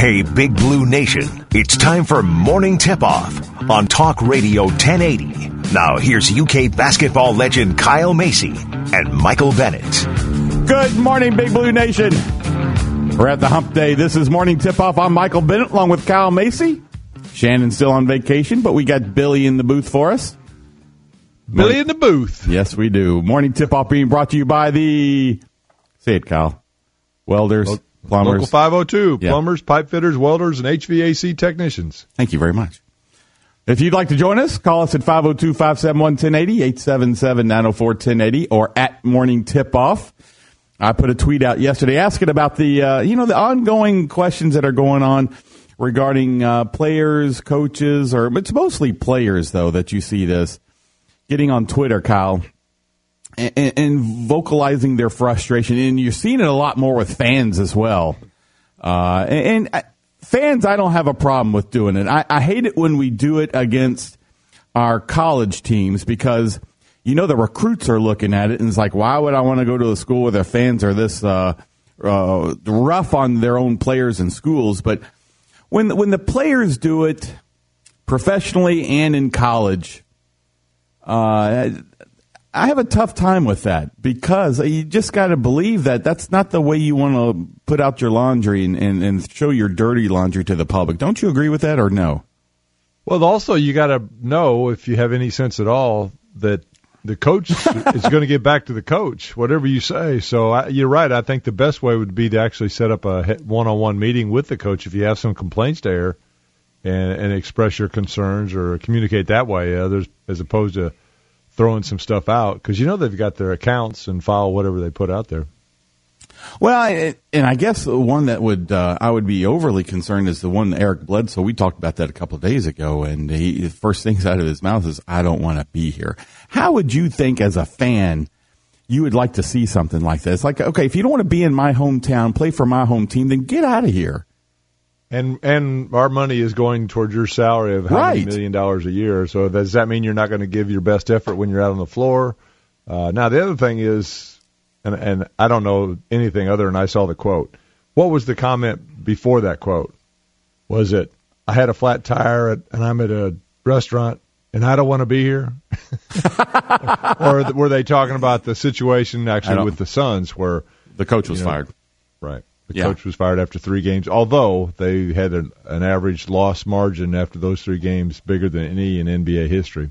Hey, Big Blue Nation. It's time for Morning Tip Off on Talk Radio 1080. Now, here's UK basketball legend Kyle Macy and Michael Bennett. Good morning, Big Blue Nation. We're at the hump day. This is Morning Tip Off. I'm Michael Bennett along with Kyle Macy. Shannon's still on vacation, but we got Billy in the booth for us. Billy in the booth. Yes, we do. Morning Tip Off being brought to you by the. Say it, Kyle. Welders, plumbers. Local 502, Yeah. plumbers, pipe fitters, welders, and HVAC technicians. Thank you very much. If you'd like to join us, call us at 502 571 1080, 877 904 1080, or at Morning Tip Off. I put a tweet out yesterday asking about the, uh, you know, the ongoing questions that are going on regarding uh, players, coaches, or it's mostly players, though, that you see this getting on Twitter, Kyle, and, and vocalizing their frustration. And you're seeing it a lot more with fans as well. Uh, and, and fans, I don't have a problem with doing it. I, I hate it when we do it against our college teams because you know the recruits are looking at it and it's like, why would I want to go to a school where their fans are this uh, uh, rough on their own players and schools? But when when the players do it professionally and in college, uh, I have a tough time with that because you just got to believe that that's not the way you want to put out your laundry and, and, and show your dirty laundry to the public. Don't you agree with that or no? Well, also, you got to know, if you have any sense at all, that the coach is going to get back to the coach, whatever you say. So I, you're right. I think the best way would be to actually set up a one on one meeting with the coach if you have some complaints to air and, and express your concerns or communicate that way, uh, others, as opposed to throwing some stuff out because you know they've got their accounts and file whatever they put out there. Well, I, and I guess the one that would uh, I would be overly concerned is the one Eric Bledsoe. We talked about that a couple of days ago, and he, the first things out of his mouth is, "I don't want to be here." How would you think, as a fan, you would like to see something like this? Like, okay, if you don't want to be in my hometown, play for my home team, then get out of here. And and our money is going towards your salary of how many million dollars a year. So does that mean you're not going to give your best effort when you're out on the floor? Uh, now the other thing is, and and I don't know anything other than I saw the quote. What was the comment before that quote? Was it I had a flat tire at, and I'm at a restaurant and I don't want to be here? or were they talking about the situation actually with the Suns where The coach was You know, fired. Right. The Yeah. coach was fired after three games, although they had an, an average loss margin after those three games bigger than any in NBA history.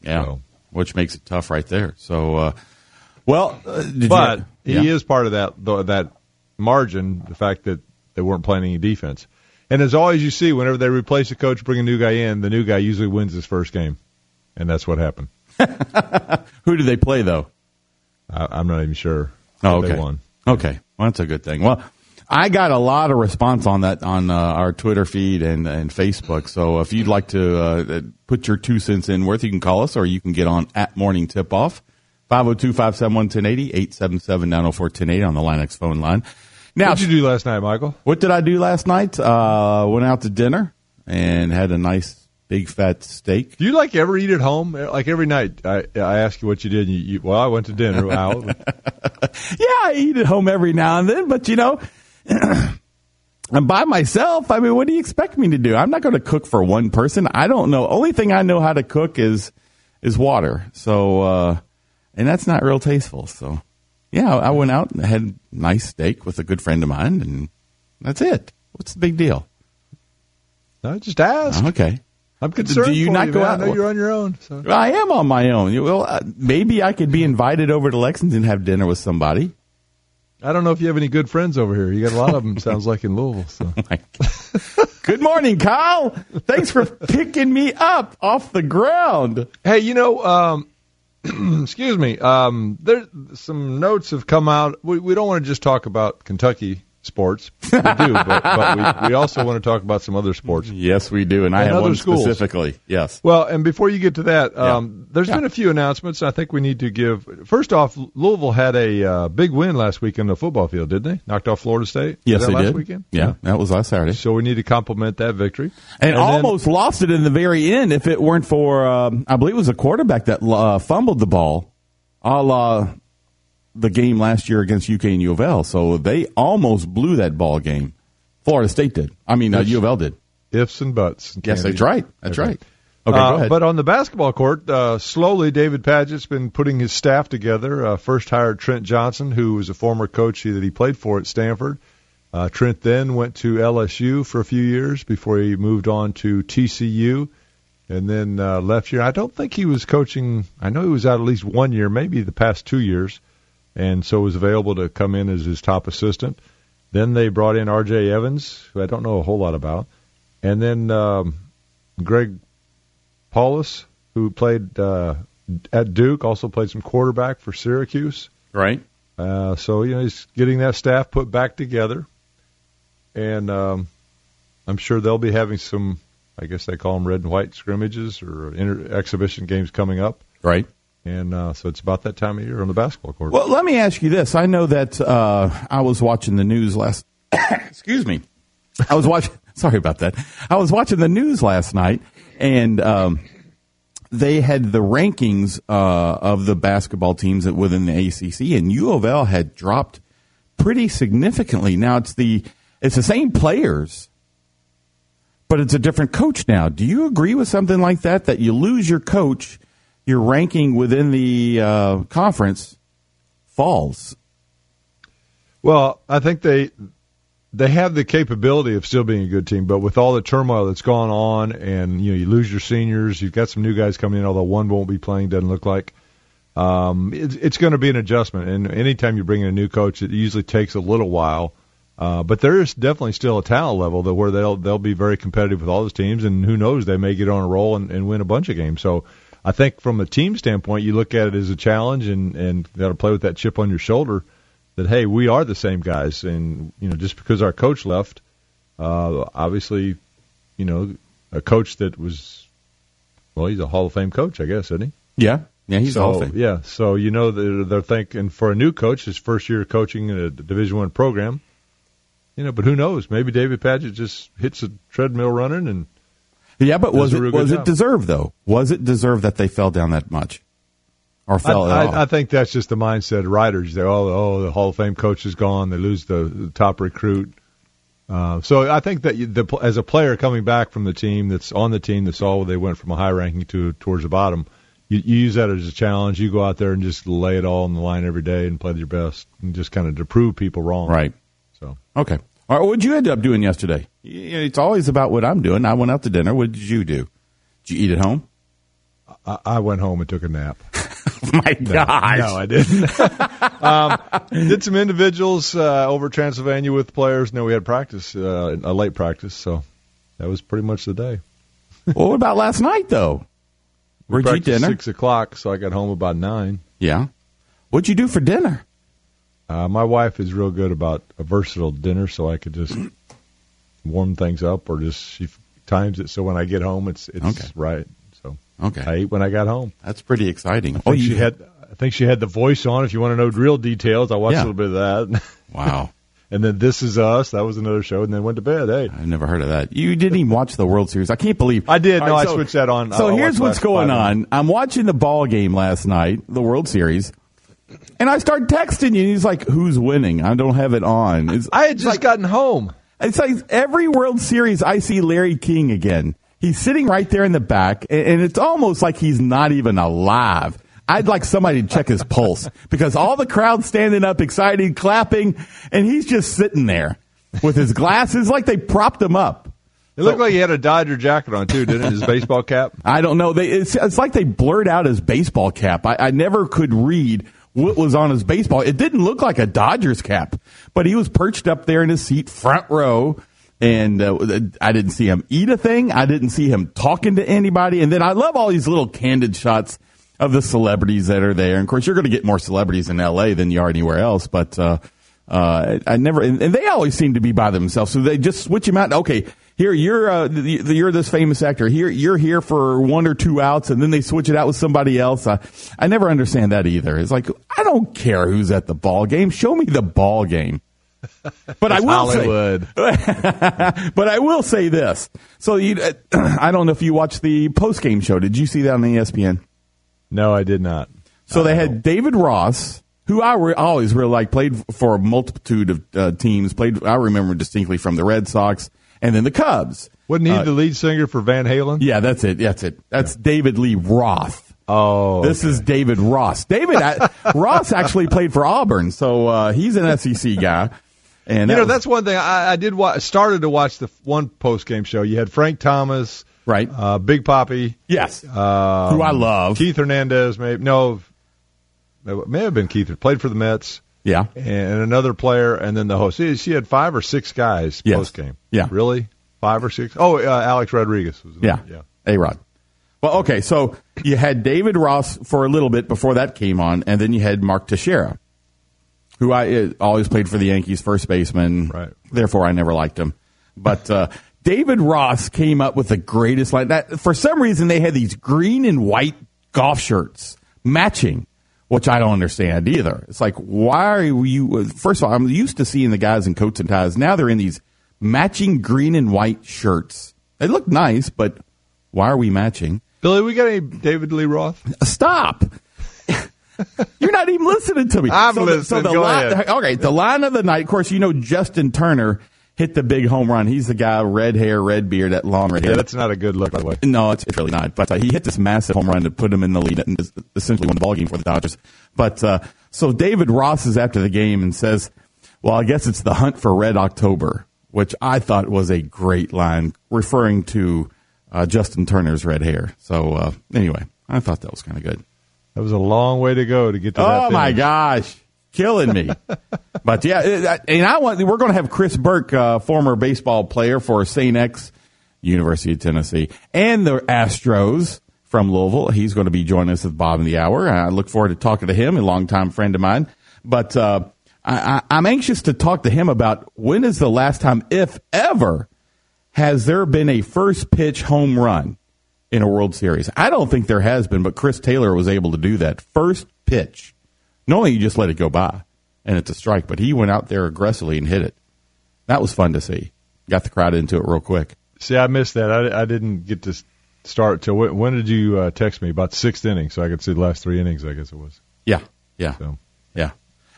Yeah, So- which makes it tough right there. So, uh, well, uh, But you, he yeah. is part of that that margin, the fact that they weren't playing any defense. And as always, you see, whenever they replace a coach, bring a new guy in, the new guy usually wins his first game, and that's what happened. Who do they play though? I, I'm not even sure. Oh, okay. They won. Okay, well, that's a good thing. Well, I got a lot of response on that on uh, our Twitter feed and, and Facebook. So if you'd like to uh, put your two cents in worth, you can call us or you can get on at Morning Tip Off. 502-571-1080, 877-904-1080 on the Line X phone line. Now, What did you do last night, Michael? what did I do last night? Uh, went out to dinner and had a nice big fat steak. Do you like ever eat at home? Like every night, I I ask you what you did. And you, you, well, I went to dinner out. Yeah, I eat at home every now and then, but you know, I'm by myself. I mean, what do you expect me to do? I'm not going to cook for one person. I don't know. Only thing I know how to cook is is water. So, uh, and that's not real tasteful. So, yeah, I went out and had a nice steak with a good friend of mine, and that's it. What's the big deal? I just asked. Okay. I'm concerned. Do you not you, go man. out- I know you're on your own. So. I am on my own. Well, uh, maybe I could be invited over to Lexington and have dinner with somebody. I don't know if you have any good friends over here. You got a lot of them. sounds like in Louisville. So. Good morning, Kyle. Thanks for picking me up off the ground. Hey, you know, um, excuse me. Um, there some notes have come out. We, we don't want to just talk about Kentucky sports. We do, but, but we, we also want to talk about some other sports. Yes, we do, and I have other one schools. specifically. Yes. Well, and before you get to that, um, Yeah. there's Yeah. been a few announcements. I think we need to give. First off, Louisville had a uh, big win last week in the football field, didn't they? Knocked off Florida State. Yes, they last did. weekend. Yeah, that was last Saturday. So we need to compliment that victory. And, then- almost lost it in the very end if it weren't for, um, I believe it was a quarterback that uh, fumbled the ball, a la the game last year against UK and U of L. So they almost blew that ball game. Florida State did. I mean, uh, U of L did. ifs and buts. Yes, that's right. That's right. Okay, Uh, go ahead. But on the basketball court, uh, slowly David Padgett's been putting his staff together. Uh, first hired Trent Johnson, who was a former coach that he played for at Stanford. Uh, Trent then went to LSU for a few years before he moved on to TCU, and then uh, left here. I don't think he was coaching. I know he was out at least one year, maybe the past two years, and so was available to come in as his top assistant. Then they brought in R.J. Evans, who I don't know a whole lot about, and then um, Greg Paulus, who played uh, at Duke, also played some quarterback for Syracuse. right? Uh, so you know he's getting that staff put back together, and um, I'm sure they'll be having some. I guess they call them red and white scrimmages or inter- exhibition games coming up, Right. And uh, so it's about that time of year on the basketball court. Well, let me ask you this. I know that uh, I was watching the news last. excuse me. I was watching. Sorry about that. I was watching the news last night, and um, they had the rankings uh, of the basketball teams within the ACC, and U of L had dropped pretty significantly. Now it's the it's the same players, but it's a different coach now. Do you agree with something like that? That you lose your coach, your ranking within the uh, conference falls. Well, I think they they have the capability of still being a good team, but with all the turmoil that's gone on, and you know you lose your seniors, you've got some new guys coming in, although one won't be playing, doesn't look like. Um, it's it's going to be an adjustment, and anytime you bring in a new coach, it usually takes a little while. Uh, but there is definitely still a talent level that where they'll they'll be very competitive with all those teams, and who knows, they may get on a roll and, and win a bunch of games. So I think from a team standpoint, you look at it as a challenge, and and got to play with that chip on your shoulder that hey, we are the same guys, and you know just because our coach left, uh, obviously, you know, a coach that was, well, he's a Hall of Fame coach, I guess, isn't he? Yeah, yeah, he's so, Hall of Fame. Yeah, so you know they're, they're thinking for a new coach, his first year coaching in a Division One program, you know, but who knows? Maybe David Padgett just hits a treadmill running, and Yeah, but was it was it deserved though? Was it deserved that they fell down that much, or I, fell at all? I, I think that's just the mindset of writers. They oh oh the Hall of Fame coach is gone. They lose the, the top recruit. Uh, so I think that you, the, as a player coming back from the team that's on the team that saw they went from a high ranking to towards the bottom, you, you use that as a challenge. You go out there and just lay it all on the line every day and play your best and just kind of to prove people wrong. right. So Okay. All right. What did you end up doing yesterday? It's always about what I'm doing. I went out to dinner. What did you do? Did you eat at home? I, I went home and took a nap. My gosh. No, I didn't. um, did some individuals uh, over Transylvania with players. No, we had practice, uh, a late practice, so that was pretty much the day. well, what about last night though? We Where'd you practiced dinner? Six o'clock, so I got home about nine. Yeah. What'd you do for dinner? Uh, my wife is real good about a versatile dinner, so I could just warm things up, or just she times it so when I get home, it's it's Okay. right. So Okay. I ate when I got home. That's pretty exciting. I Oh, you she had. I think she had the voice on. If you want to know real details, I watched Yeah. a little bit of that. Wow. and then This Is Us. That was another show, and then went to bed. Hey, I've never heard of that. You didn't even watch the World Series. I can't believe I did. All No, right, I switched that on. So I- I here's what's going on. I'm watching the ball game last night, the World Series, and I start texting you. And he's like, "Who's winning?" I don't have it on. It's, I had just like, gotten home. It's like every World Series, I see Larry King again. He's sitting right there in the back, and, and it's almost like he's not even alive. I'd like somebody to check his pulse because all the crowd standing up, excited, clapping, and he's just sitting there with his glasses like they propped him up. It looked like he had a Dodger jacket on too, didn't it? His baseball cap. I don't know. They, it's, it's like they blurred out his baseball cap. I, I never could read what was on his baseball. It didn't look like a Dodgers cap, but he was perched up there in his seat, front row. And uh, I didn't see him eat a thing. I didn't see him talking to anybody. And then I love all these little candid shots of the celebrities that are there. And of course, you're going to get more celebrities in L.A. than you are anywhere else. But uh, uh, I never, and, and they always seem to be by themselves. So they just switch them out. Okay, here you're uh, you're this famous actor. Here you're here for one or two outs, and then they switch it out with somebody else. I, I never understand that either. It's like I don't care who's at the ball game. Show me the ball game. But I will Hollywood. say, but I will say this. So you, I don't know if you watched the post game show. Did you see that on ESPN? No, I did not. So they had David Ross, who I re- always really like, played for a multitude of uh, teams. Played, I remember distinctly from the Red Sox and then the Cubs. Wasn't he Uh, the lead singer for Van Halen? Yeah, that's it. That's it. That's David Lee Roth. Oh, This is David Ross. David Ross actually played for Auburn, so uh, he's an SEC guy. And you know was- that's one thing I, I did. Wa- started to watch the one post game show. You had Frank Thomas, right. uh, Big Papi, yes, um, who I love. Keith Hernandez. Maybe no, it may have been Keith. Played for the Mets. Yeah, and another player, and then the host. She, she had five or six guys Yes. post game. Yeah. really, five or six. Oh, uh, Alex Rodriguez was. yeah, yeah. A Rod. Well, okay, so you had David Ross for a little bit before that came on, and then you had Mark Teixeira, who I uh, always played for the Yankees, first baseman. Right. Therefore, I never liked him. But uh, David Ross came up with the greatest line. That for some reason they had these green and white golf shirts matching, which I don't understand either. It's like why are you? First of all, I'm used to seeing the guys in coats and ties. Now they're in these matching green and white shirts. They look nice, but why are we matching? Billy, we got any David Lee Roth? Stop. You're not even listening to me. I'm the- listening. the Go line, ahead. Okay, the line of the night. Of course, you know Justin Turner hit the big home run. He's the guy, red hair, red beard, that long red hair. Yeah, that's not a good look, by the way. No, it's, it's really not. But uh, he hit this massive home run to put him in the lead and essentially won the ball game for the Dodgers. But uh, so David Ross is after the game and says, "Well, I guess it's the hunt for Red October," which I thought was a great line, referring to uh, Justin Turner's red hair. So uh, anyway, I thought that was kind of good. That was a long way to go to get to that. Oh my gosh, killing me. but yeah, and I want we're going to have Chris Burke, uh, former baseball player for St. X, University of Tennessee, and the Astros from Louisville. He's going to be joining us at Bob in the Hour. I look forward to talking to him, a longtime friend of mine. But uh, I, I'm anxious to talk to him about when is the last time, if ever, has there been a first pitch home run in a World Series? I don't think there has been, but Chris Taylor was able to do that. First pitch. Normally you just let it go by and it's a strike, but he went out there aggressively and hit it. That was fun to see. Got the crowd into it real quick. See, I missed that. I, I didn't get to start till when, when did you uh, text me about sixth inning so I could see the last three innings? I guess it was. Yeah, yeah, So. yeah.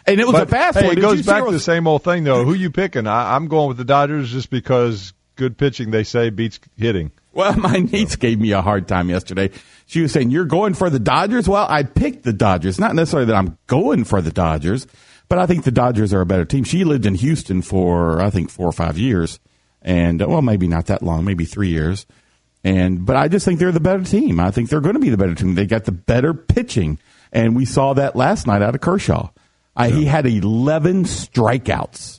And it was But a fast hey, one. it Did goes back to the same old thing though. Who you picking? I, I'm going with the Dodgers just because good pitching they say beats hitting. Well, my niece gave me a hard time yesterday. She was saying, You're going for the Dodgers? Well, I picked the Dodgers. Not necessarily that I'm going for the Dodgers, but I think the Dodgers are a better team. She lived in Houston for, I think, four or five years. And, well, maybe not that long, maybe three years. And, but I just think they're the better team. I think they're going to be the better team. They got the better pitching. And we saw that last night out of Kershaw. I, He had 11 strikeouts.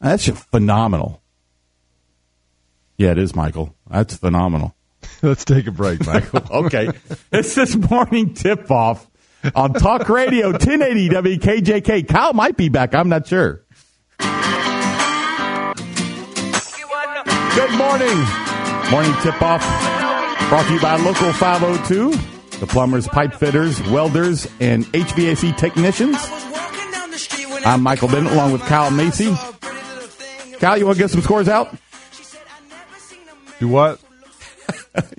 That's just phenomenal. Yeah, it is, Michael. That's phenomenal. Let's take a break, Michael. Okay. it's this morning tip off on Talk Radio 1080 WKJK. Kyle might be back. I'm not sure. Good morning. Morning tip off brought to you by Local 502, the plumbers, pipe fitters, welders, and HVAC technicians. I'm Michael Bennett along with Kyle Macy. Kyle, you want to get some scores out? Do what?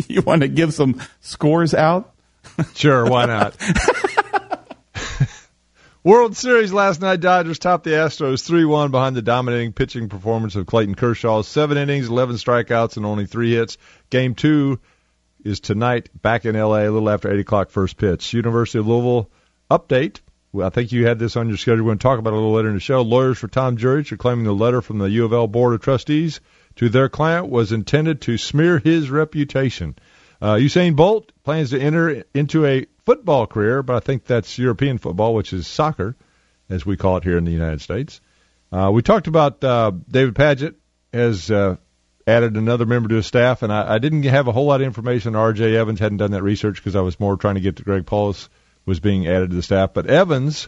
You want to give some scores out? Sure, why not? World Series last night, Dodgers topped the Astros 3 1 behind the dominating pitching performance of Clayton Kershaw. Seven innings, 11 strikeouts, and only three hits. Game two is tonight back in LA, a little after 8 o'clock first pitch. University of Louisville update. Well, I think you had this on your schedule. We're going to talk about it a little later in the show. Lawyers for Tom Jurich are claiming the letter from the U of L Board of Trustees to their client was intended to smear his reputation. Uh, Usain Bolt plans to enter into a football career, but I think that's European football, which is soccer, as we call it here in the United States. Uh, we talked about uh, David Padgett has uh, added another member to his staff, and I, I didn't have a whole lot of information. R.J. Evans hadn't done that research because I was more trying to get to Greg Paulus was being added to the staff. But Evans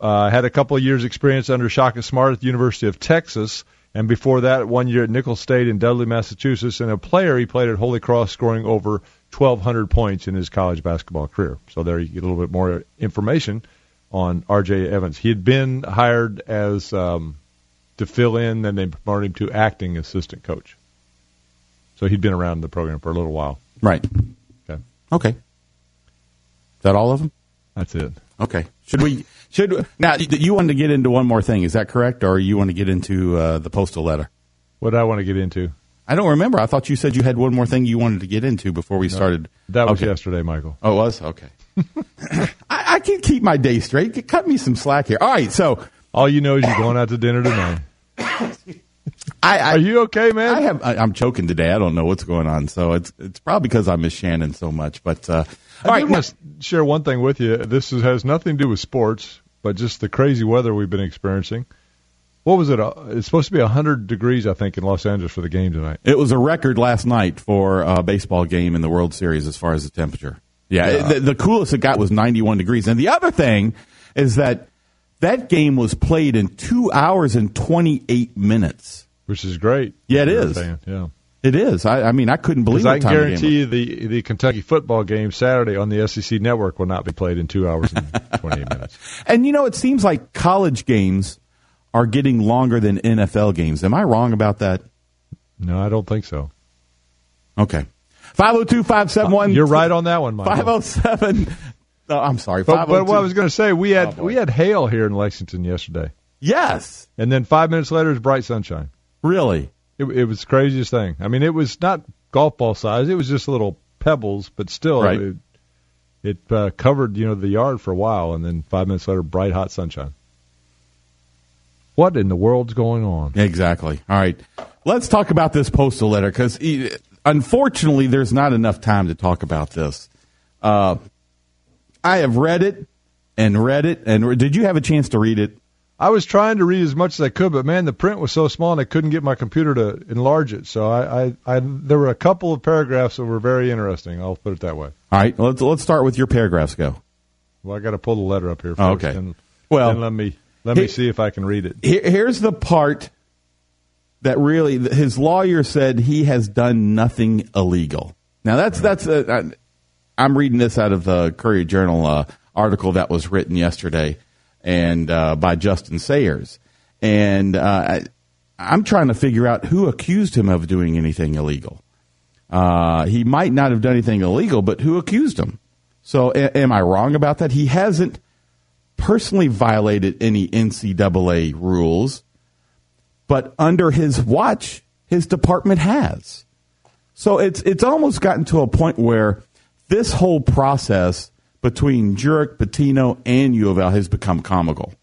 uh, had a couple of years' experience under Shaka Smart at the University of Texas, and before that, one year at Nicholls State in Dudley, Massachusetts. And a player, he played at Holy Cross, scoring over 1,200 points in his college basketball career. So there you get a little bit more information on R.J. Evans. He had been hired as um, to fill in, then they promoted him to acting assistant coach. So he'd been around the program for a little while. Right. Okay, Okay. Is that all of them? that's it. Okay. Should we? Should now you wanted to get into one more thing? Is that correct, or you want to get into uh, the Postel letter? What did I want to get into? I don't remember. I thought you said you had one more thing you wanted to get into before we started. That was okay. yesterday, Michael. Oh, it was okay. I, I can keep my day straight. Cut me some slack here. All right. So All you know is you're going out to dinner tonight. I, I Are you okay, man? I have. I, I'm choking today. I don't know what's going on. So it's it's probably because I miss Shannon so much. But uh, all I right. want to share one thing with you. This is, has nothing to do with sports, but just the crazy weather we've been experiencing. What was it? Uh, It's supposed to be 100 degrees, I think, in Los Angeles for the game tonight. It was a record last night for a baseball game in the World Series as far as the temperature. Yeah, Yeah. The, the coolest it got was 91 degrees. And the other thing is that that game was played in two hours and 28 minutes. Which is great. Yeah, it if you're a is. fan, Yeah. It is. I, I mean, I couldn't believe I can guarantee you the, the Kentucky football game Saturday on the SEC network will not be played in two hours and 28 minutes. And you know, it seems like college games are getting longer than NFL games. Am I wrong about that? No, I don't think so. Okay. 502 571 You're right on that one, Michael. 507. Oh, I'm sorry. But, but what I was oh going to say, we had Oh, we had hail here in Lexington yesterday, Yes. and then five minutes later, it's bright sunshine. Really? It, it was the craziest thing. I mean, it was not golf ball size; it was just little pebbles, but still, Right. it, it uh, covered you know the yard for a while, and then five minutes later, bright hot sunshine. What in the world's going on? Exactly. All right. Let's talk about this Postel letter because unfortunately, there's not enough time to talk about this. Uh, I have read it and read it. And re- did you have a chance to read it? I was trying to read as much as I could, but man, the print was so small, and I couldn't get my computer to enlarge it. So I, I, I there were a couple of paragraphs that were very interesting. I'll put it that way. All right. Let's let's start with your paragraphs. Go. Well, I got to pull the letter up here first. Oh, okay. And, Well, then let me let me he- see if I can read it. Here's the part that really his lawyer said he has done nothing illegal. Now that's that's a, I, I'm reading this out of the Courier Journal uh, article that was written yesterday and uh, by Justin Sayers, and uh, I, I'm trying to figure out who accused him of doing anything illegal. Uh, he might not have done anything illegal, but who accused him? So a- am I wrong about that? He hasn't personally violated any NCAA rules, but under his watch, his department has. So it's it's almost gotten to a point where this whole process between Jurich, Pitino, and U of L has become comical.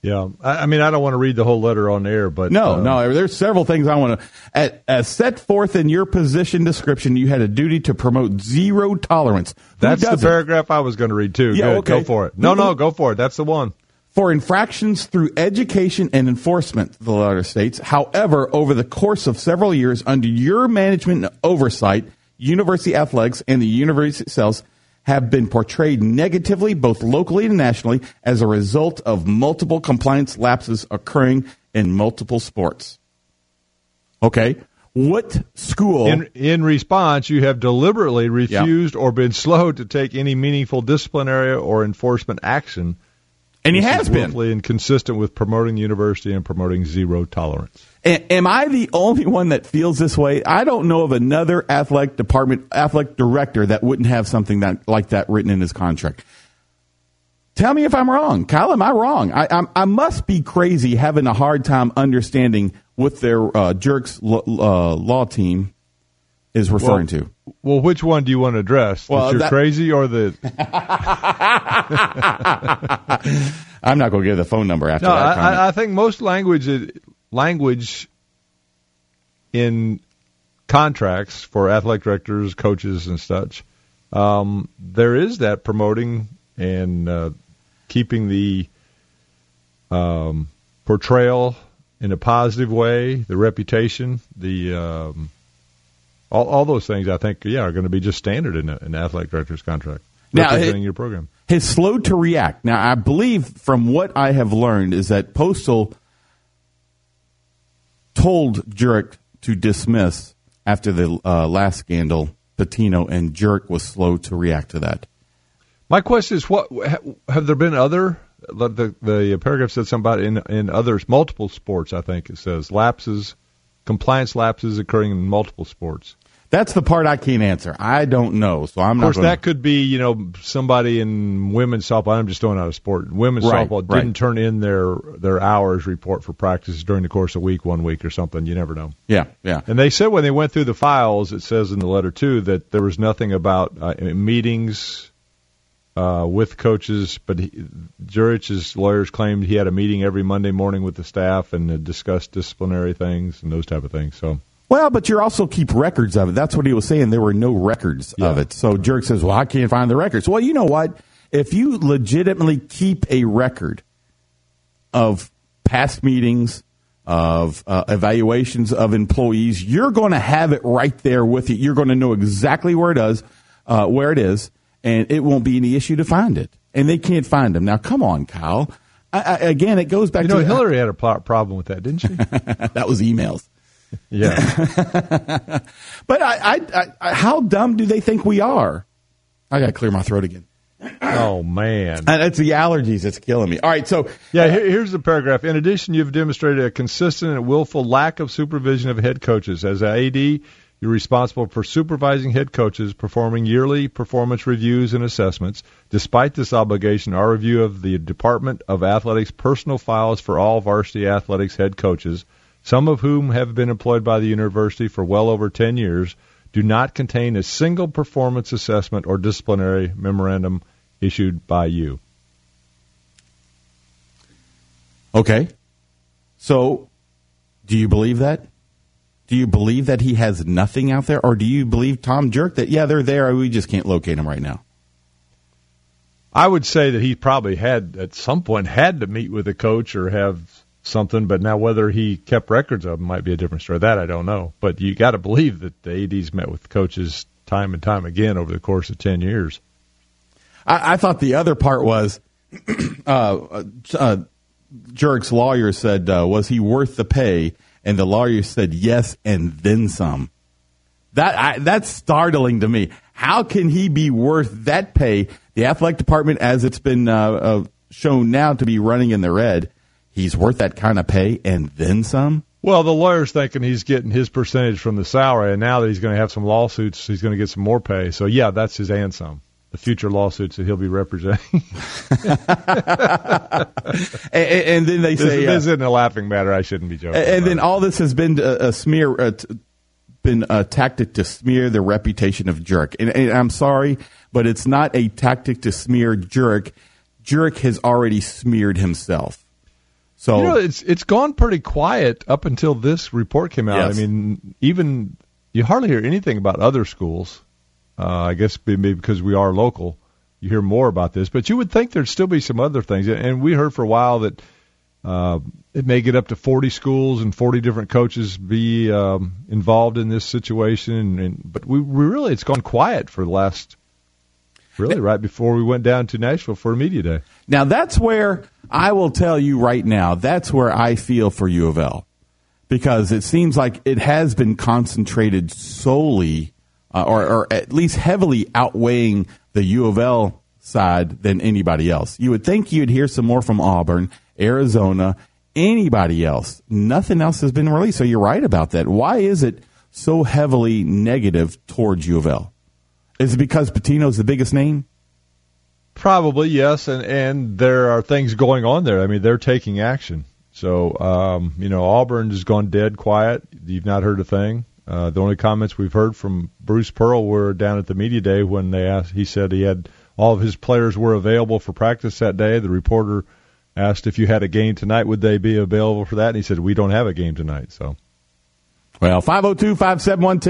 Yeah, I, I mean, I don't want to read the whole letter on air, but No, uh, no, there's several things I want to. As set forth in your position description, you had a duty to promote zero tolerance. That's the paragraph I was going to read too. Yeah, Good, okay. go for it. No, no, go for it. That's the one. for infractions through education and enforcement, the letter states. However, over the course of several years, under your management and oversight, University Athletics and the university itself have been portrayed negatively, both locally and nationally, as a result of multiple compliance lapses occurring in multiple sports. Okay. What school? In in response, you have deliberately refused or been slow to take any meaningful disciplinary or enforcement action. And he has been. willfully inconsistent with promoting the university and promoting zero tolerance. A- am I the only one that feels this way? I don't know of another athletic department, athletic director that wouldn't have something that like that written in his contract. Tell me if I'm wrong, Kyle. Am I wrong? I, I'm, I must be crazy having a hard time understanding what their uh, jerks lo- uh, law team is referring to. Well, which one do you want to address? Well, that you're that- crazy or the I'm not going to give the phone number after No, that. I. I, I think most language language in contracts for athletic directors, coaches, and such, um, there is that promoting and uh, keeping the um, portrayal in a positive way, the reputation, the um, all, all those things, I think, yeah, are going to be just standard in an athletic director's contract. Now, representing it- your program. His slow to react. Now, I believe from what I have learned is that Postel told Jurich to dismiss after the uh, last scandal, Pitino, and Jurich was slow to react to that. My question is, what ha- have there been other? The, the the paragraph said something about in in others multiple sports. I think it says lapses, compliance lapses occurring in multiple sports. That's the part I can't answer. I don't know, so I'm Of course, not. Gonna, that could be you know somebody in women's softball. I'm just throwing out a sport. Women's Right, softball right. didn't turn in their their hours report for practice during the course of week, one week or something. You never know. yeah, yeah. And they said when they went through the files, it says in the letter too that there was nothing about uh, meetings uh, with coaches, but he, Jurich's lawyers claimed he had a meeting every Monday morning with the staff and discussed disciplinary things and those type of things. So Well, but you also keep records of it. That's what he was saying. There were no records of it. So Jerk says, "Well, I can't find the records." Well, you know what? If you legitimately keep a record of past meetings, of uh, evaluations of employees, you're going to have it right there with you. You're going to know exactly where it is, uh, where it is, and it won't be any issue to find it. And they can't find them. Now, come on, Kyle. I, I, again, it goes back you know to Hillary had a problem with that, didn't she? that was emails. yeah. But I, I, I, how dumb do they think we are? I got to clear my throat again. Oh man. And it's the allergies that's killing me. All right, so Yeah, here, uh, here's the paragraph. In addition, you've demonstrated a consistent and willful lack of supervision of head coaches. As a AD, you're responsible for supervising head coaches, performing yearly performance reviews and assessments. Despite this obligation, our review of the Department of Athletics personal files for all varsity athletics head coaches, some of whom have been employed by the university for well over 10 years, do not contain a single performance assessment or disciplinary memorandum issued by you. okay. So, do you believe that? Do you believe that he has nothing out there, or do you believe Tom Jerk that yeah they're there, we just can't locate them right now? I would say that he probably had at some point had to meet with a coach or have something, but now whether he kept records of them might be a different story. That I don't know. But you got to believe that the ads met with coaches time and time again over the course of ten years. I, I thought the other part was, uh, uh, Jerk's lawyer said, uh, was he worth the pay? And the lawyer said yes, and then some. That I, that's startling to me. How can he be worth that pay? The athletic department, as it's been uh, uh, shown now to be running in the red, he's worth that kind of pay and then some. Well, the lawyer's thinking he's getting his percentage from the salary, and now that he's going to have some lawsuits, he's going to get some more pay. So yeah, that's his and some. The future lawsuits that he'll be representing. And, and then they this, say, uh, this isn't a laughing matter. I shouldn't be joking. And then all this has been a, a smear, uh, been a tactic to smear the reputation of Jerk. And, and I'm sorry, but it's not a tactic to smear Jerk. Jerk has already smeared himself. So You know, it's it's gone pretty quiet up until this report came out. Yes. I mean, even you hardly hear anything about other schools. Uh, I guess maybe because we are local, you hear more about this. But you would think there'd still be some other things. And we heard for a while that uh, it may get up to 40 schools and 40 different coaches be um, involved in this situation. And, and but we, we really it's gone quiet for the last really right before we went down to Nashville for media day. now that's where I will tell you right now, that's where I feel for U of L. Because it seems like it has been concentrated solely, uh, or, or at least heavily outweighing the U of L side than anybody else. You would think you'd hear some more from Auburn, Arizona, anybody else. Nothing else has been released. So you're right about that. Why is it so heavily negative towards U of L? Is it because Pitino's the biggest name? Probably yes, and and there are things going on there. I mean, they're taking action. So um, you know, Auburn has gone dead quiet. You've not heard a thing. Uh, the only comments we've heard from Bruce Pearl were down at the media day when they asked. He said he had all of his players were available for practice that day. The reporter asked if you had a game tonight, would they be available for that? And he said we don't have a game tonight. So Well, 502 571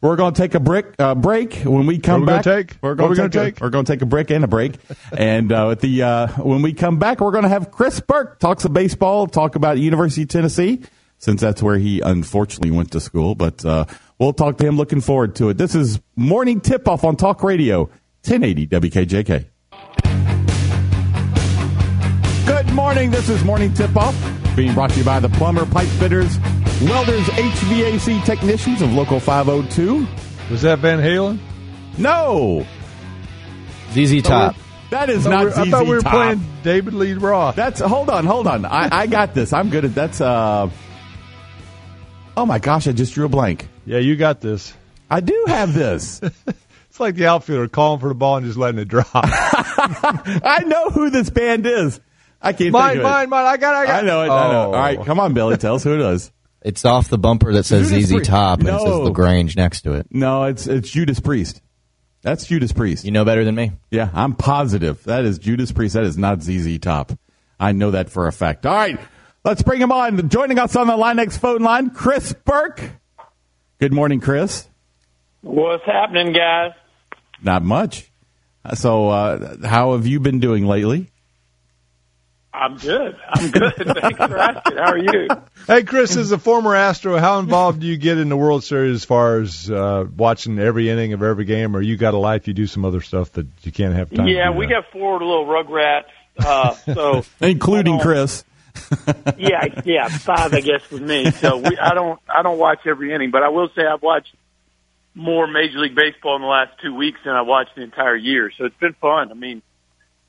1080 877 904 1080. We're going to take a break. Uh, break when we come What we back. gonna take? We're going to take. take? A, we're going to take a break and a break. and uh, at the uh, when we come back, we're going to have Chris Burke talk some baseball, talk about University of Tennessee, since that's where he unfortunately went to school. But uh, we'll talk to him. Looking forward to it. This is morning tip off on Talk Radio 1080 WKJK. Good morning. This is Morning Tip Off, being brought to you by the Plumber Pipe Fitters, Welders, HVAC Technicians of Local 502. Was that Van Halen? No, ZZ Top. that is I thought not we- I thought we were Top. playing David Lee Roth. That's hold on, hold on. I, I got this. I'm good at that's. uh Oh my gosh! I just drew a blank. yeah, you got this. I do have this. It's like the outfielder calling for the ball and just letting it drop. I know who this band is. I can't mine, think of mine, it. mine. I got, I got. I know it. I know. Oh. All right, come on, Billy. Tell us who it is. It's off the bumper that says Judas ZZ Priest. Top and it No. says Lagrange next to it. No, it's it's Judas Priest. That's Judas Priest. You know better than me. Yeah, I'm positive. That is Judas Priest. That is not ZZ Top. I know that for a fact. All right, let's bring him on. Joining us on the Line X phone line, Chris Burke. Good morning, Chris. What's happening, guys? Not much. So, uh, how have you been doing lately? I'm good. I'm good. Thanks for asking. How are you? Hey, Chris, as a former Astro, how involved do you get in the World Series as far as uh, watching every inning of every game, or you got a life, you do some other stuff that you can't have time Yeah, to we that? got four little rugrats. Uh, so Including Chris. Yeah, yeah, five I guess with me. So we, I don't, I don't watch every inning, but I will say I've watched more Major League Baseball in the last two weeks than I watched the entire year. So it's been fun. I mean,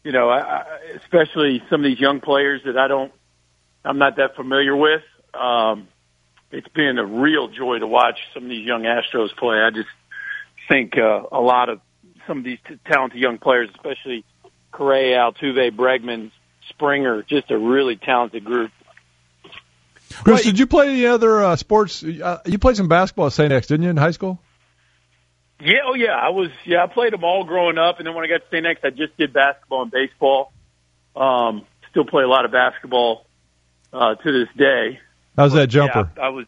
you know, I, especially some of these young players that I don't, I'm not that familiar with. Um, it's been a real joy to watch some of these young Astros play. I just think uh, a lot of some of these t- talented young players, especially Correa, Altuve, Bregman, Springer, just a really talented group. Chris, did you play any other uh, sports? Uh, you played some basketball at St. X, didn't you, in high school? Yeah, oh yeah, I was. Yeah, I played them all growing up, and then when I got to St. X, I just did basketball and baseball. Um, still play a lot of basketball uh, to this day. How's that jumper? Yeah, I, I was.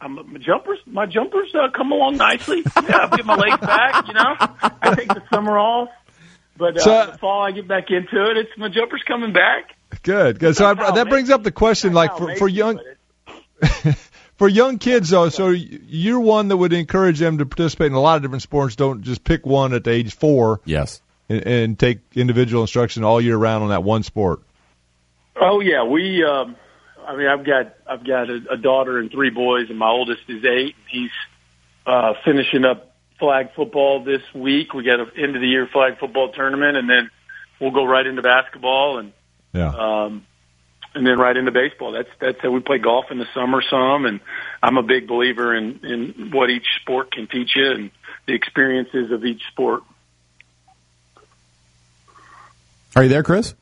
I'm, my jumpers, my jumpers uh, come along nicely. Yeah, I get my legs back. You know, I take the summer off, but uh, So- the fall I get back into it. It's my jumpers coming back. Good, good. So I, that brings up the question, like for, for young for young kids though. So you're one that would encourage them to participate in a lot of different sports. Don't just pick one at the age four Yes. and, and take individual instruction all year round on that one sport. Oh yeah, we. Um, I mean, I've got I've got a, a daughter and three boys, and my oldest is eight. He's uh, finishing up flag football this week. We got an end of the year flag football tournament, and then we'll go right into basketball and Yeah. um, and then right into baseball. That's that's how we play golf in the summer some, and I'm a big believer in in what each sport can teach you and the experiences of each sport. Are you there, Chris?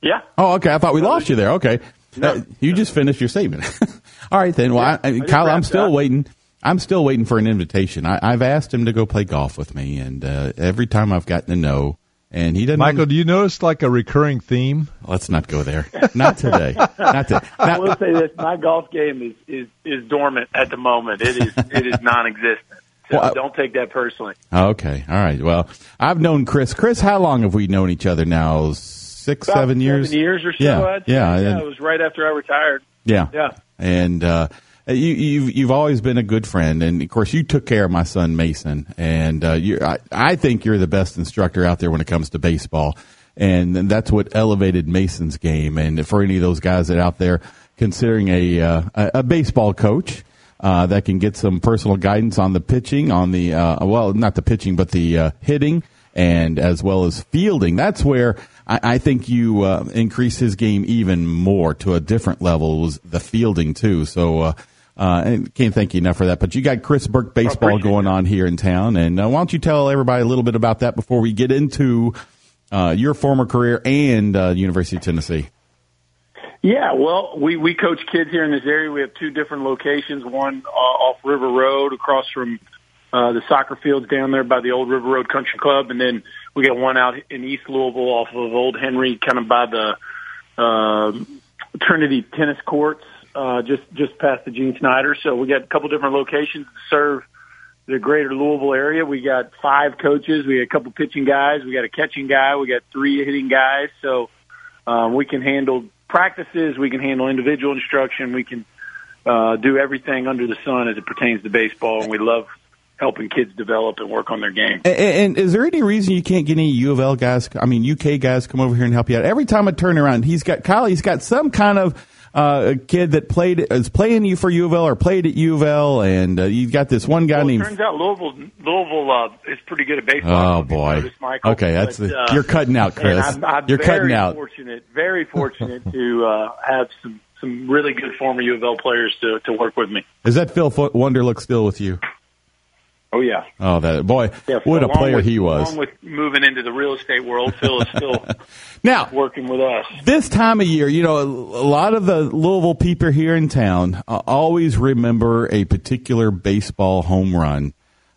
Yeah. Oh, okay. I thought we lost you there. Okay. Uh, you just finished your statement. All right, then. Well, I, I, just Kyle, I'm still up. waiting. I'm still waiting for an invitation. I, I've asked him to go play golf with me, and uh, every time I've gotten to no, and he doesn't. Michael, do you notice like a recurring theme? let's not go there. Not today. not today. I will say this: my golf game is is is dormant at the moment. It is it is non-existent. So Well, I- don't take that personally. okay. All right. Well, I've known Chris. Chris, how long have we known each other now? Six, About seven years. Seven years or so. Yeah. I'd say. yeah. yeah. and- It was right after I retired. Yeah. Yeah. And uh, you, you've you've always been a good friend, and of course you took care of my son Mason, and uh, you I, I think you're the best instructor out there when it comes to baseball, and that's what elevated Mason's game. And for any of those guys that out there considering a uh, a, baseball coach. Uh, that can get some personal guidance on the pitching, on the uh, well, not the pitching, but the uh, hitting, and as well as fielding. That's where I, I think you uh, increase his game even more to a different level. Was the fielding too? So. Uh, and can't thank you enough for that. But you got Chris Burke baseball going on here in town, and uh, why don't you tell everybody a little bit about that before we get into uh, your former career and uh, University of Tennessee? Yeah, well, we we coach kids here in this area. We have two different locations. One uh, off River Road, across from uh, the soccer fields down there by the old River Road Country Club, and then we got one out in East Louisville off of Old Henry, kind of by the uh, Trinity tennis courts, uh, just just past the Gene Snyder. So we got a couple different locations to serve the greater Louisville area. We got five coaches. We got a couple pitching guys. We got a catching guy. We got three hitting guys. So um, we can handle practices. We can handle individual instruction. We can uh, do everything under the sun as it pertains to baseball. And we love helping kids develop and work on their game. And, and is there any reason you can't get any U of L guys? I mean, UK guys come over here and help you out. Every time I turn around, he's got Kyle. He's got some kind of uh, a kid that played is playing you for U of L or played at U of L, and uh, you've got this one guy well, it named. turns out Louisville, Louisville uh, is pretty good at baseball. Oh boy! Notice, Michael, okay, that's but, the, uh, you're cutting out, Chris. I'm, I'm you're cutting out. Fortunate, very fortunate to uh, have some some really good former U of L players to to work with me. Is that Phil Wunderlich still with you? Oh yeah. Oh, that boy! Yeah, what a player with, he was. Along with moving into the real estate world, Phil is still now working with us. This time of year, you know, a lot of the Louisville people here in town uh, always remember a particular baseball home run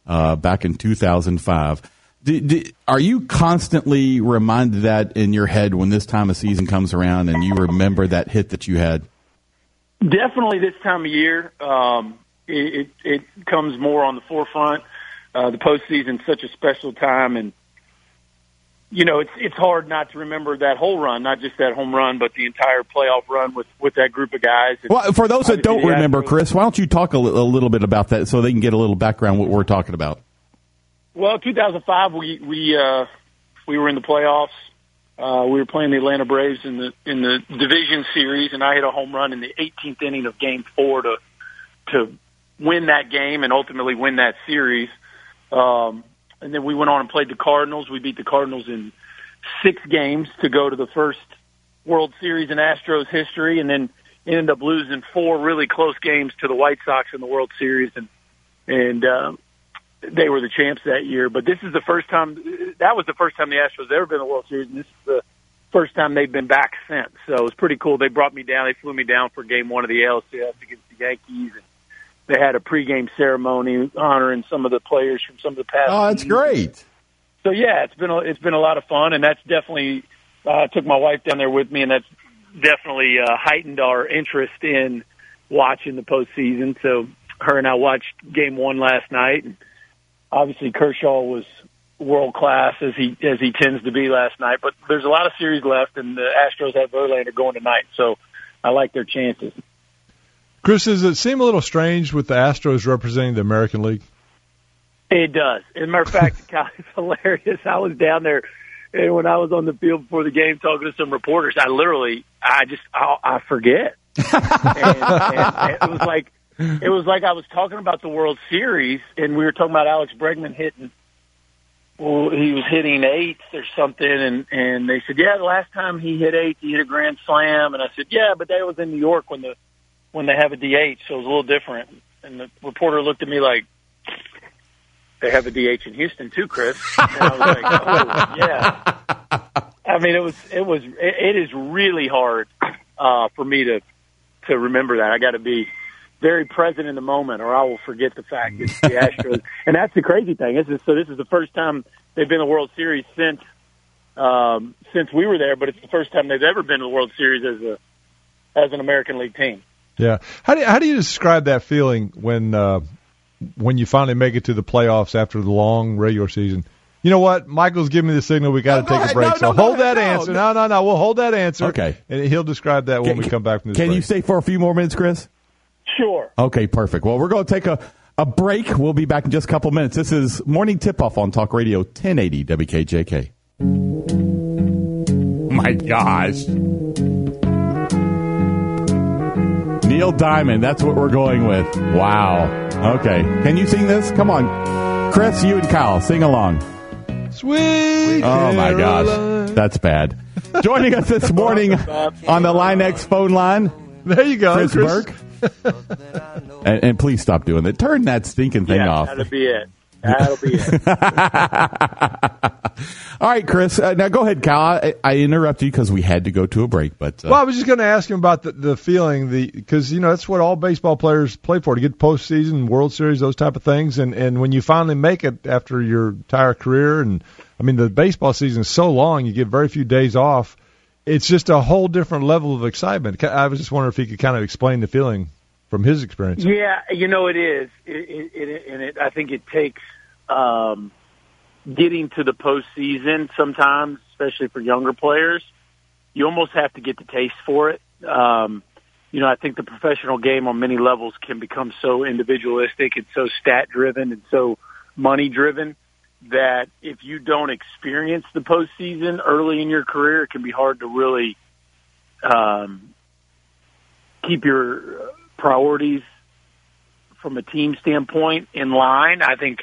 uh, back in 2005. Do, do, are you constantly reminded that in your head when this time of season comes around and you remember that hit that you had? Definitely this time of year, um, it, it, it comes more on the forefront. Uh, the postseason's such a special time, and you know it's it's hard not to remember that whole run, not just that home run, but the entire playoff run with with that group of guys. And Well, for those that don't remember, Chris, why don't you talk a little bit about that so they can get a little background what we're talking about? Well, 2005, we we uh, we were in the playoffs. Uh, we were playing the Atlanta Braves in the in the division series, and I hit a home run in the 18th inning of Game Four to to win that game and ultimately win that series. Um, and then we went on and played the Cardinals. We beat the Cardinals in six games to go to the first World Series in Astros history, and then ended up losing four really close games to the White Sox in the World Series, and and uh, they were the champs that year. But this is the first time that was the first time the Astros ever been in the World Series, and this is the first time they've been back since. So it was pretty cool. They brought me down. They flew me down for Game One of the ALCS against the Yankees, and they had a pregame ceremony honoring some of the players from some of the past. Oh, that's great. So yeah, it's been a, it's been a lot of fun, and that's definitely uh, I took my wife down there with me, and that's definitely uh, heightened our interest in watching the postseason. So her and I watched Game One last night, and obviously Kershaw was world class as he as he tends to be last night. But there's a lot of series left, and the Astros have Verlander going tonight, so I like their chances. Chris, does it seem a little strange with the Astros representing the American League? It does. As a matter of fact, it's hilarious. I was down there, and when I was on the field before the game talking to some reporters, I literally, I just, I, I forget. and, and, and it was like, it was like I was talking about the World Series, and we were talking about Alex Bregman hitting. Well, he was hitting eights or something, and and they said, yeah, the last time he hit eight, he hit a grand slam, and I said, yeah, but that was in New York when the when they have a DH, so it was a little different. And the reporter looked at me like, they have a DH in Houston too, Chris. And I was like, oh yeah. I mean, it was it was it, it is really hard uh, for me to to remember that. I got to be very present in the moment, or I will forget the fact it's the Astros. and that's the crazy thing. This is so. This is the first time they've been in the World Series since um, since we were there, but it's the first time they've ever been in the World Series as a as an American League team. Yeah. How do you, how do you describe that feeling when uh, when you finally make it to the playoffs after the long regular season? You know what? Michael's giving me the signal we got to No, go take a break. No, so no, hold ahead. that No, answer. no. No, no, no. We'll hold that answer. Okay. And he'll describe that when we come back from this Can break. you stay for a few more minutes, Chris? Sure. Okay, perfect. Well, we're going to take a, a break. We'll be back in just a couple minutes. This is Morning Tip Off on Talk Radio 1080 WKJK. My gosh. Neil Diamond, that's what we're going with. Wow. Okay. Can you sing this? Come on. Chris, you and Kyle, sing along. Sweet. Oh my gosh. That's bad. Joining us this morning on the Line X phone line, There you go, Chris, Burke. and, and please stop doing that. Turn that stinking thing yeah, off. that'll be it. That'll be it. All right, Chris. Uh, now go ahead, Kyle. I, I interrupted you because we had to go to a break, but uh, Well, I was just going to ask him about the, the feeling, the because you know that's what all baseball players play for to get postseason, World Series, those type of things, and and when you finally make it after your entire career, and I mean the baseball season is so long, you get very few days off. It's just a whole different level of excitement. I was just wondering if he could kind of explain the feeling. from his experience. Yeah, you know it is, it, it, it, and it, I think it takes um, getting to the postseason sometimes, especially for younger players. You almost have to get the taste for it. Um, you know, I think the professional game on many levels can become so individualistic and so stat driven and so money driven that if you don't experience the postseason early in your career, it can be hard to really um, keep your priorities from a team standpoint in line. I think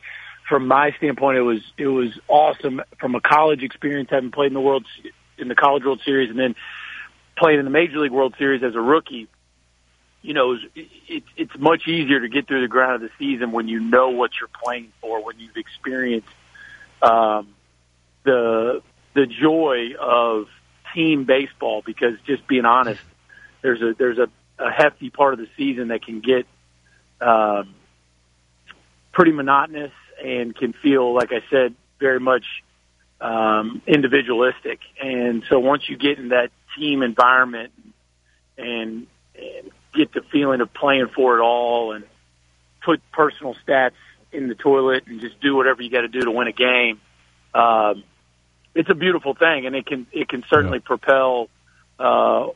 from my standpoint, it was it was awesome from a college experience, having played in the world in the College World Series, and then playing in the Major League World Series as a rookie. You know, it, it, it's much easier to get through the ground of the season when you know what you're playing for, when you've experienced um, the the joy of team baseball. Because just being honest, there's a there's a, a hefty part of the season that can get um, pretty monotonous and can feel, like I said, very much um, individualistic. And so once you get in that team environment and, and get the feeling of playing for it all and put personal stats in the toilet and just do whatever you got to do to win a game, um, it's a beautiful thing, and it can it can certainly yeah. propel, uh,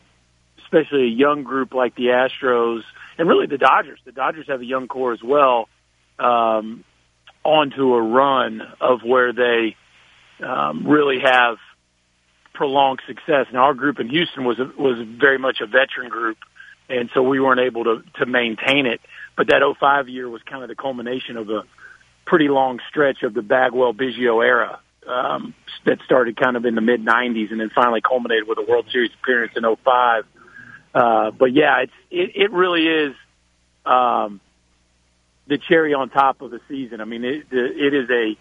especially a young group like the Astros and really the Dodgers. The Dodgers have a young core as well. Um, onto a run of where they um, really have prolonged success. Now, our group in Houston was a, was very much a veteran group, and so we weren't able to to maintain it. But that 05 year was kind of the culmination of a pretty long stretch of the Bagwell Biggio era um, that started kind of in the mid 90s and then finally culminated with a World Series appearance in 05. Uh, but yeah, it's it, it really is. Um, the cherry on top of the season. I mean, it, it is a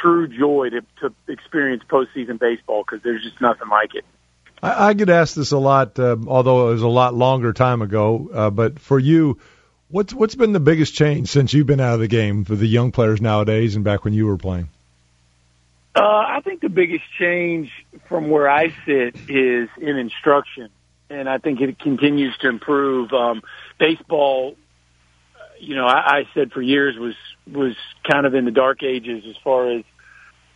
true joy to, to experience postseason baseball because there's just nothing like it. I, I get asked this a lot, uh, although it was a lot longer time ago. Uh, but for you, what's what's been the biggest change since you've been out of the game for the young players nowadays and back when you were playing? Uh, I think the biggest change from where I sit is in instruction, and I think it continues to improve. Um, baseball you know, I, I said for years was was kind of in the dark ages as far as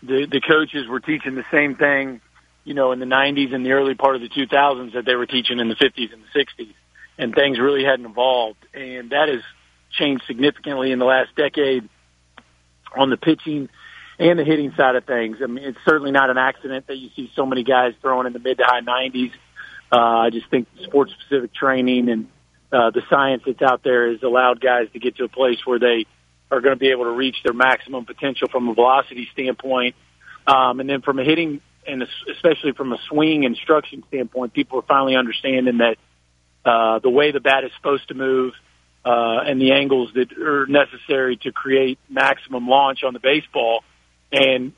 the the coaches were teaching the same thing, you know, in the 90s and the early part of the 2000s that they were teaching in the 50s and the 60s, and things really hadn't evolved, and that has changed significantly in the last decade on the pitching and the hitting side of things. I mean, it's certainly not an accident that you see so many guys throwing in the mid to high 90s. Uh, I just think sports specific training and uh, the science that's out there has allowed guys to get to a place where they are going to be able to reach their maximum potential from a velocity standpoint. Um, and then from a hitting and especially from a swing instruction standpoint, people are finally understanding that uh, the way the bat is supposed to move uh, and the angles that are necessary to create maximum launch on the baseball. And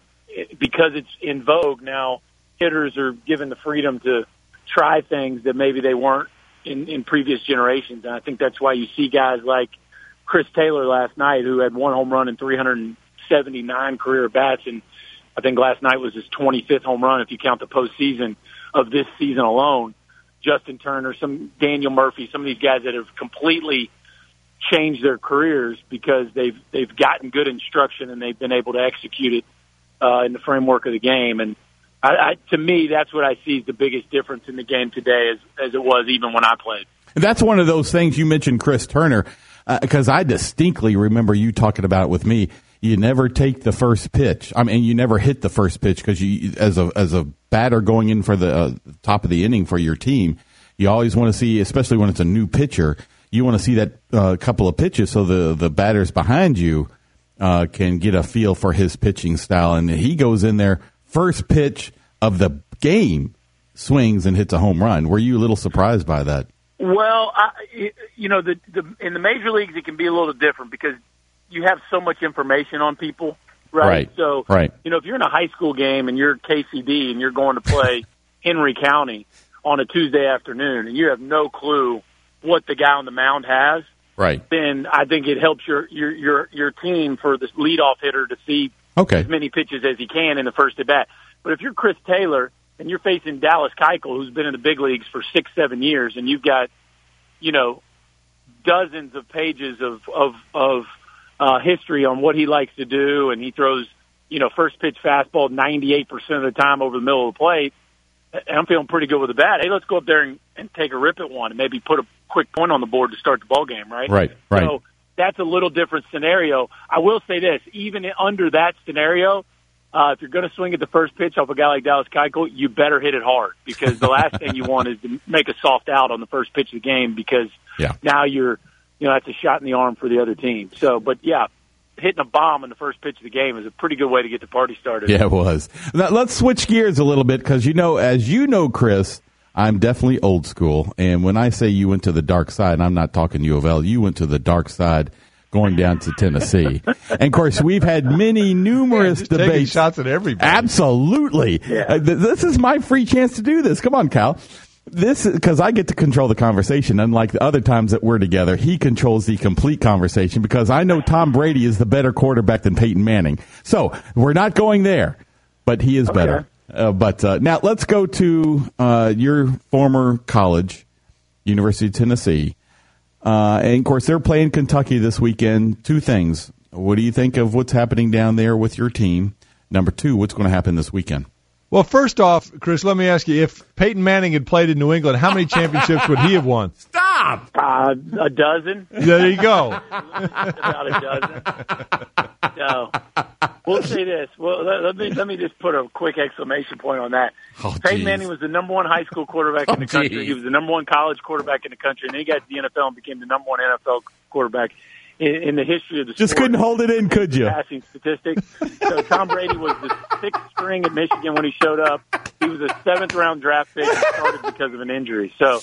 because it's in vogue now, hitters are given the freedom to try things that maybe they weren't in, in previous generations. And I think that's why you see guys like Chris Taylor last night, who had one home run and 379 career bats. And I think last night was his 25th home run if you count the postseason of this season alone. Justin Turner, some Daniel Murphy, some of these guys that have completely changed their careers because they've they've gotten good instruction and they've been able to execute it uh, in the framework of the game. And I, I, to me, that's what I see as the biggest difference in the game today, as as it was even when I played. That's one of those things you mentioned, Chris Turner, because uh, I distinctly remember you talking about it with me. You never take the first pitch. I mean, you never hit the first pitch because you, as a as a batter going in for the uh, top of the inning for your team, you always want to see, especially when it's a new pitcher, you want to see that uh, couple of pitches so the the batters behind you uh, can get a feel for his pitching style, and he goes in there first pitch of the game swings and hits a home run. Were you a little surprised by that? Well, I, you know, the, the in the major leagues it can be a little different because you have so much information on people, right? right. So, right. you know, if you're in a high school game and you're KCD and you're going to play Henry County on a Tuesday afternoon and you have no clue what the guy on the mound has, right? Then I think it helps your your your your team for the leadoff hitter to see okay. as many pitches as he can in the first at bat. But if you're Chris Taylor and you're facing Dallas Keuchel, who's been in the big leagues for six, seven years, and you've got, you know, dozens of pages of of of uh, history on what he likes to do, and he throws you know first pitch fastball 98 percent of the time over the middle of the plate. And I'm feeling pretty good with the bat. Hey, let's go up there and, and take a rip at one, and maybe put a quick point on the board to start the ball game, right? Right, right. So that's a little different scenario. I will say this: even under that scenario, uh, if you're going to swing at the first pitch off a guy like Dallas Keuchel, you better hit it hard because the last thing you want is to make a soft out on the first pitch of the game because Yeah. now you're, you know, that's a shot in the arm for the other team. So, but yeah, hitting a bomb in the first pitch of the game is a pretty good way to get the party started. Yeah, it was. Now, let's switch gears a little bit because you know, as you know, Chris, I'm definitely old school. And when I say you went to the dark side, I'm not talking U of L. You went to the dark side going down to Tennessee. and of course, we've had many numerous taking debates. shots at everybody. Absolutely. Uh, th- this is my free chance to do this. Come on, Cal. This because I get to control the conversation, unlike the other times that we're together. He controls the complete conversation because I know Tom Brady is the better quarterback than Peyton Manning. So we're not going there, but he is better. Uh, but uh, now let's go to uh, your former college, University of Tennessee. Uh, and of course, they're playing Kentucky this weekend. Two things. What do you think of what's happening down there with your team? Number two, what's going to happen this weekend? Well, first off, Chris, let me ask you: If Peyton Manning had played in New England, how many championships would he have won? Stop! Uh, a dozen, There you go. about a dozen. So we'll say this. Well, let, let me let me just put a quick exclamation point on that. Oh, Peyton geez. Manning was the number one high school quarterback in Oh, the country. geez. He was the number one college quarterback in the country, and then he got to the NFL and became the number one NFL quarterback in, in the history of the Just sport. couldn't hold it in, could you? passing statistics. So Tom Brady was the sixth string at Michigan when he showed up. He was a seventh round draft pick and started because of an injury. So,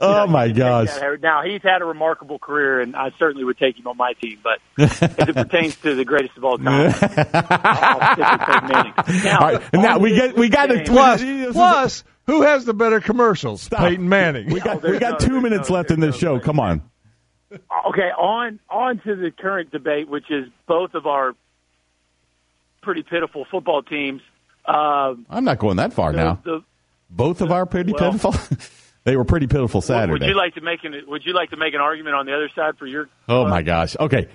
Oh know, my gosh! Now he's had a remarkable career, and I certainly would take him on my team. But as it pertains to the greatest of all time, I'll, I'll Peyton Manning. Now, All right, and now we this get we got to game- Plus, plus, who has the better commercials? Stop. Peyton Manning. We got Oh, there's we got no- two there's minutes no- left in this no show. Come on. Okay, on on to the current debate, which is both of our pretty pitiful football teams. Um, I'm not going that far the- now. the, Both of our pretty Well- pitiful. they were pretty pitiful Saturday. Would you like to make an Would you like to make an argument on the other side for your? oh my gosh! Okay,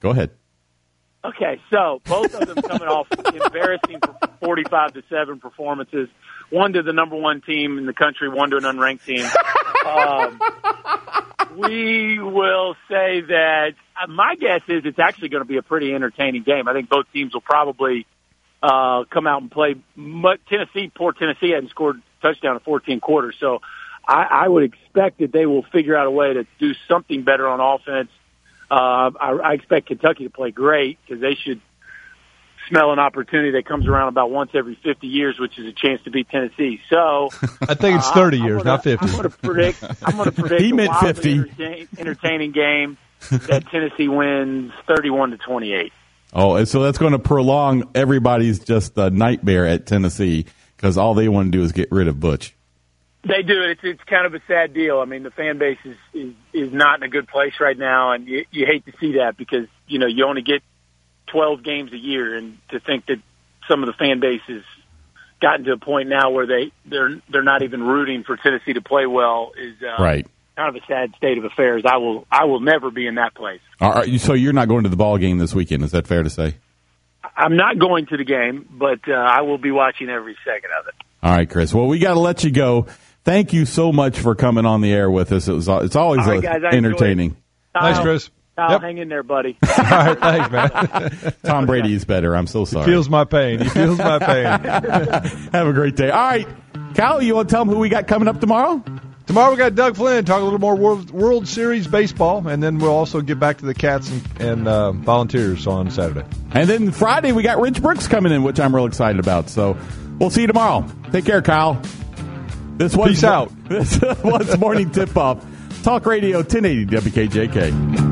go ahead. Okay, so both of them coming off embarrassing forty-five to seven performances. One to the number one team in the country, one to an unranked team. Um, we will say that uh, my guess is it's actually going to be a pretty entertaining game. I think both teams will probably uh, come out and play. But Tennessee, poor Tennessee, hadn't scored a touchdown in 14 quarters, so I, I would expect that they will figure out a way to do something better on offense. Uh, I, I expect Kentucky to play great because they should smell an opportunity that comes around about once every 50 years, which is a chance to beat Tennessee. So I think it's uh, 30 I'm years, gonna- not 50. I'm going to predict. I'm going to predict. He a meant 50. entertain- entertaining game that Tennessee wins 31 to 28. Oh, and so that's going to prolong everybody's just uh, nightmare at Tennessee because all they want to do is get rid of Butch. They do it. It's it's kind of a sad deal. I mean, the fan base is is, is not in a good place right now, and you, you hate to see that because you know you only get 12 games a year, and to think that some of the fan base has gotten to a point now where they they're they're not even rooting for Tennessee to play well is uh, Right. kind of a sad state of affairs. I will I will never be in that place. All right, so you're not going to the ball game this weekend? Is that fair to say? I'm not going to the game, but uh, I will be watching every second of it. All right, Chris. Well, we got to let you go. Thank you so much for coming on the air with us. It was it's always All right, uh, guys, entertaining. Thanks, Kyle, Chris. Kyle, Yep. hang in there, buddy. All right, thanks, man. Tom Brady is better. I'm so sorry. He feels my pain. He feels my pain. Have a great day. All right, Cal, you want to tell them who we got coming up tomorrow? Tomorrow we got Doug Flynn talk a little more World, World Series baseball, and then we'll also get back to the Cats and, and uh, Volunteers on Saturday. And then Friday we got Rich Brooks coming in, which I'm real excited about. So we'll see you tomorrow. Take care, Kyle. This was Peace out. This was morning tip off. Talk Radio 1080 WKJK.